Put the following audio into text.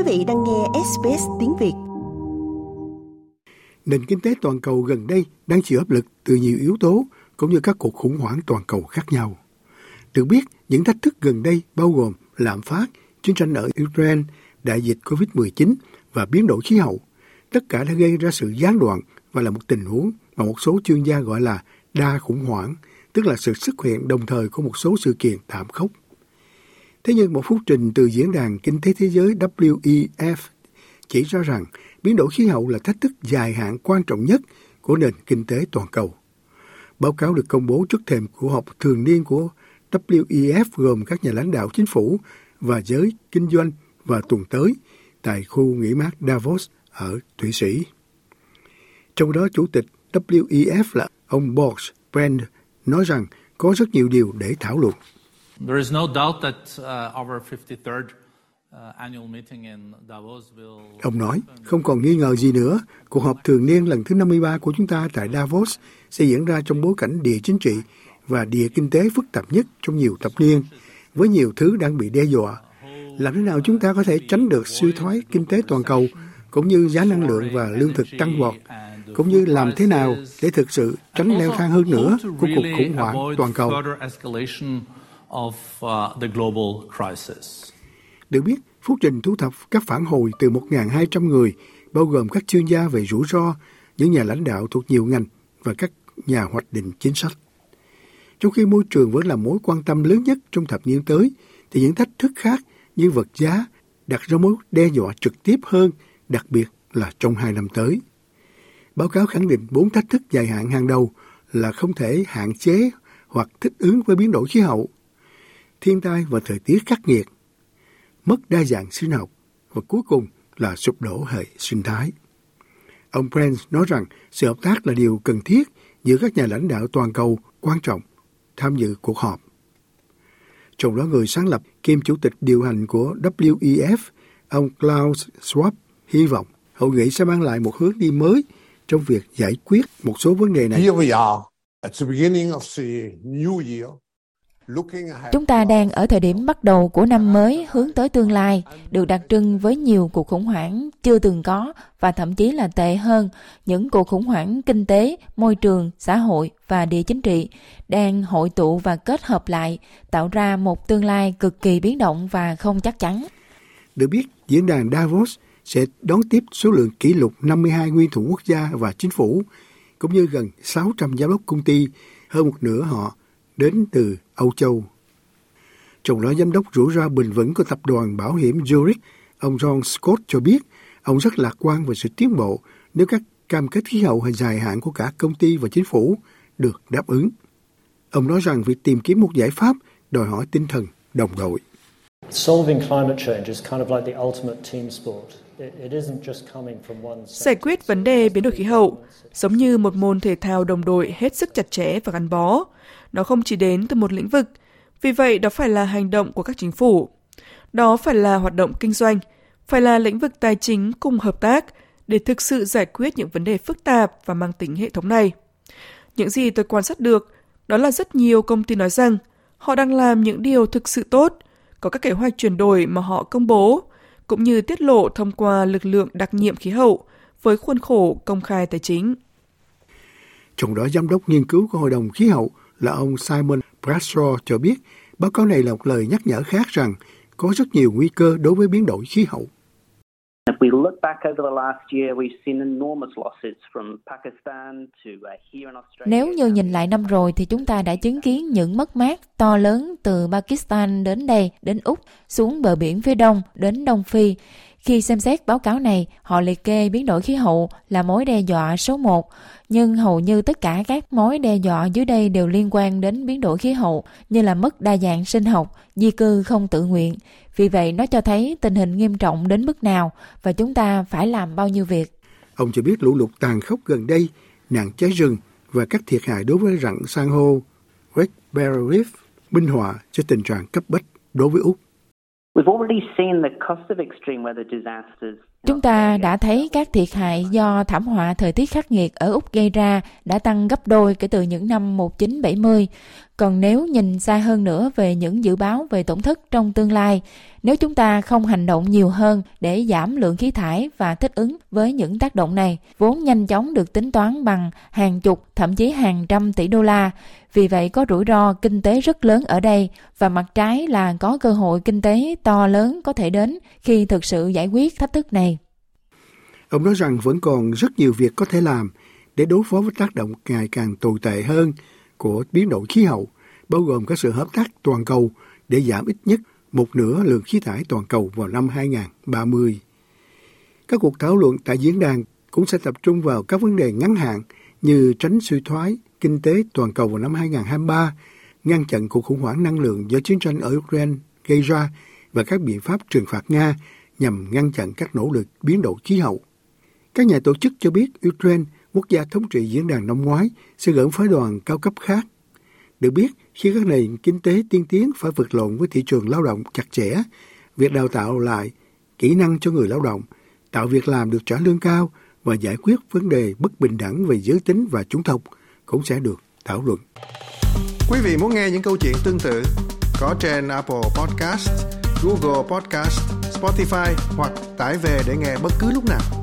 Quý vị đang nghe SBS tiếng Việt. Nền kinh tế toàn cầu gần đây đang chịu áp lực từ nhiều yếu tố cũng như các cuộc khủng hoảng toàn cầu khác nhau. Được biết, những thách thức gần đây bao gồm lạm phát, chiến tranh ở Ukraine, đại dịch COVID-19 và biến đổi khí hậu. Tất cả đã gây ra sự gián đoạn và là một tình huống mà một số chuyên gia gọi là đa khủng hoảng, tức là sự xuất hiện đồng thời của một số sự kiện thảm khốc. Thế nhưng một phúc trình từ Diễn đàn Kinh tế Thế giới WEF chỉ ra rằng biến đổi khí hậu là thách thức dài hạn quan trọng nhất của nền kinh tế toàn cầu. Báo cáo được công bố trước thềm của họp thường niên của WEF gồm các nhà lãnh đạo chính phủ và giới kinh doanh và tuần tới tại khu nghỉ mát Davos ở Thụy Sĩ. Trong đó, Chủ tịch WEF là ông boris Brand nói rằng có rất nhiều điều để thảo luận. There is no doubt that uh, our 53rd uh, Ông nói, không còn nghi ngờ gì nữa, cuộc họp thường niên lần thứ 53 của chúng ta tại Davos sẽ diễn ra trong bối cảnh địa chính trị và địa kinh tế phức tạp nhất trong nhiều thập niên, với nhiều thứ đang bị đe dọa. Làm thế nào chúng ta có thể tránh được suy thoái kinh tế toàn cầu, cũng như giá năng lượng và lương thực tăng vọt, cũng như làm thế nào để thực sự tránh leo thang hơn nữa của cuộc khủng hoảng toàn cầu of uh, the global crisis. Được biết, phúc trình thu thập các phản hồi từ 1.200 người, bao gồm các chuyên gia về rủi ro, những nhà lãnh đạo thuộc nhiều ngành và các nhà hoạch định chính sách. Trong khi môi trường vẫn là mối quan tâm lớn nhất trong thập niên tới, thì những thách thức khác như vật giá đặt ra mối đe dọa trực tiếp hơn, đặc biệt là trong hai năm tới. Báo cáo khẳng định bốn thách thức dài hạn hàng đầu là không thể hạn chế hoặc thích ứng với biến đổi khí hậu, thiên tai và thời tiết khắc nghiệt, mất đa dạng sinh học và cuối cùng là sụp đổ hệ sinh thái. Ông Brent nói rằng sự hợp tác là điều cần thiết giữa các nhà lãnh đạo toàn cầu quan trọng tham dự cuộc họp. Trong đó người sáng lập kiêm chủ tịch điều hành của WEF, ông Klaus Schwab, hy vọng hội nghị sẽ mang lại một hướng đi mới trong việc giải quyết một số vấn đề này. Here we are at the beginning of the new year. Chúng ta đang ở thời điểm bắt đầu của năm mới hướng tới tương lai, được đặc trưng với nhiều cuộc khủng hoảng chưa từng có và thậm chí là tệ hơn, những cuộc khủng hoảng kinh tế, môi trường, xã hội và địa chính trị đang hội tụ và kết hợp lại, tạo ra một tương lai cực kỳ biến động và không chắc chắn. Được biết, diễn đàn Davos sẽ đón tiếp số lượng kỷ lục 52 nguyên thủ quốc gia và chính phủ, cũng như gần 600 giám đốc công ty, hơn một nửa họ đến từ Âu Châu. Trong đó giám đốc rủi ro bền vững của tập đoàn bảo hiểm Zurich, ông John Scott cho biết ông rất lạc quan về sự tiến bộ nếu các cam kết khí hậu hay dài hạn của cả công ty và chính phủ được đáp ứng. Ông nói rằng việc tìm kiếm một giải pháp đòi hỏi tinh thần đồng đội. Solving climate change is kind of like the ultimate team sport. Giải quyết vấn đề biến đổi khí hậu giống như một môn thể thao đồng đội hết sức chặt chẽ và gắn bó. Nó không chỉ đến từ một lĩnh vực, vì vậy đó phải là hành động của các chính phủ. Đó phải là hoạt động kinh doanh, phải là lĩnh vực tài chính cùng hợp tác để thực sự giải quyết những vấn đề phức tạp và mang tính hệ thống này. Những gì tôi quan sát được đó là rất nhiều công ty nói rằng họ đang làm những điều thực sự tốt, có các kế hoạch chuyển đổi mà họ công bố, cũng như tiết lộ thông qua lực lượng đặc nhiệm khí hậu với khuôn khổ công khai tài chính. Trong đó, giám đốc nghiên cứu của Hội đồng Khí hậu là ông Simon Bradshaw cho biết báo cáo này là một lời nhắc nhở khác rằng có rất nhiều nguy cơ đối với biến đổi khí hậu. Nếu như nhìn lại năm rồi thì chúng ta đã chứng kiến những mất mát to lớn từ Pakistan đến đây, đến Úc, xuống bờ biển phía đông, đến Đông Phi. Khi xem xét báo cáo này, họ liệt kê biến đổi khí hậu là mối đe dọa số 1, nhưng hầu như tất cả các mối đe dọa dưới đây đều liên quan đến biến đổi khí hậu như là mất đa dạng sinh học, di cư không tự nguyện. Vì vậy nó cho thấy tình hình nghiêm trọng đến mức nào và chúng ta phải làm bao nhiêu việc. Ông cho biết lũ lụt tàn khốc gần đây, nạn cháy rừng và các thiệt hại đối với rặng san hô Great Barrier Reef minh họa cho tình trạng cấp bách đối với Úc. We've already seen the cost of extreme weather disasters Chúng ta đã thấy các thiệt hại do thảm họa thời tiết khắc nghiệt ở Úc gây ra đã tăng gấp đôi kể từ những năm 1970. Còn nếu nhìn xa hơn nữa về những dự báo về tổn thất trong tương lai, nếu chúng ta không hành động nhiều hơn để giảm lượng khí thải và thích ứng với những tác động này, vốn nhanh chóng được tính toán bằng hàng chục, thậm chí hàng trăm tỷ đô la. Vì vậy có rủi ro kinh tế rất lớn ở đây và mặt trái là có cơ hội kinh tế to lớn có thể đến khi thực sự giải quyết thách thức này. Ông nói rằng vẫn còn rất nhiều việc có thể làm để đối phó với tác động ngày càng tồi tệ hơn của biến đổi khí hậu, bao gồm các sự hợp tác toàn cầu để giảm ít nhất một nửa lượng khí thải toàn cầu vào năm 2030. Các cuộc thảo luận tại diễn đàn cũng sẽ tập trung vào các vấn đề ngắn hạn như tránh suy thoái kinh tế toàn cầu vào năm 2023, ngăn chặn cuộc khủng hoảng năng lượng do chiến tranh ở Ukraine gây ra và các biện pháp trừng phạt Nga nhằm ngăn chặn các nỗ lực biến đổi khí hậu. Các nhà tổ chức cho biết Ukraine, quốc gia thống trị diễn đàn năm ngoái, sẽ gửi phái đoàn cao cấp khác. Được biết, khi các nền kinh tế tiên tiến phải vượt lộn với thị trường lao động chặt chẽ, việc đào tạo lại kỹ năng cho người lao động, tạo việc làm được trả lương cao và giải quyết vấn đề bất bình đẳng về giới tính và chủng tộc cũng sẽ được thảo luận. Quý vị muốn nghe những câu chuyện tương tự có trên Apple Podcast, Google Podcast, Spotify hoặc tải về để nghe bất cứ lúc nào.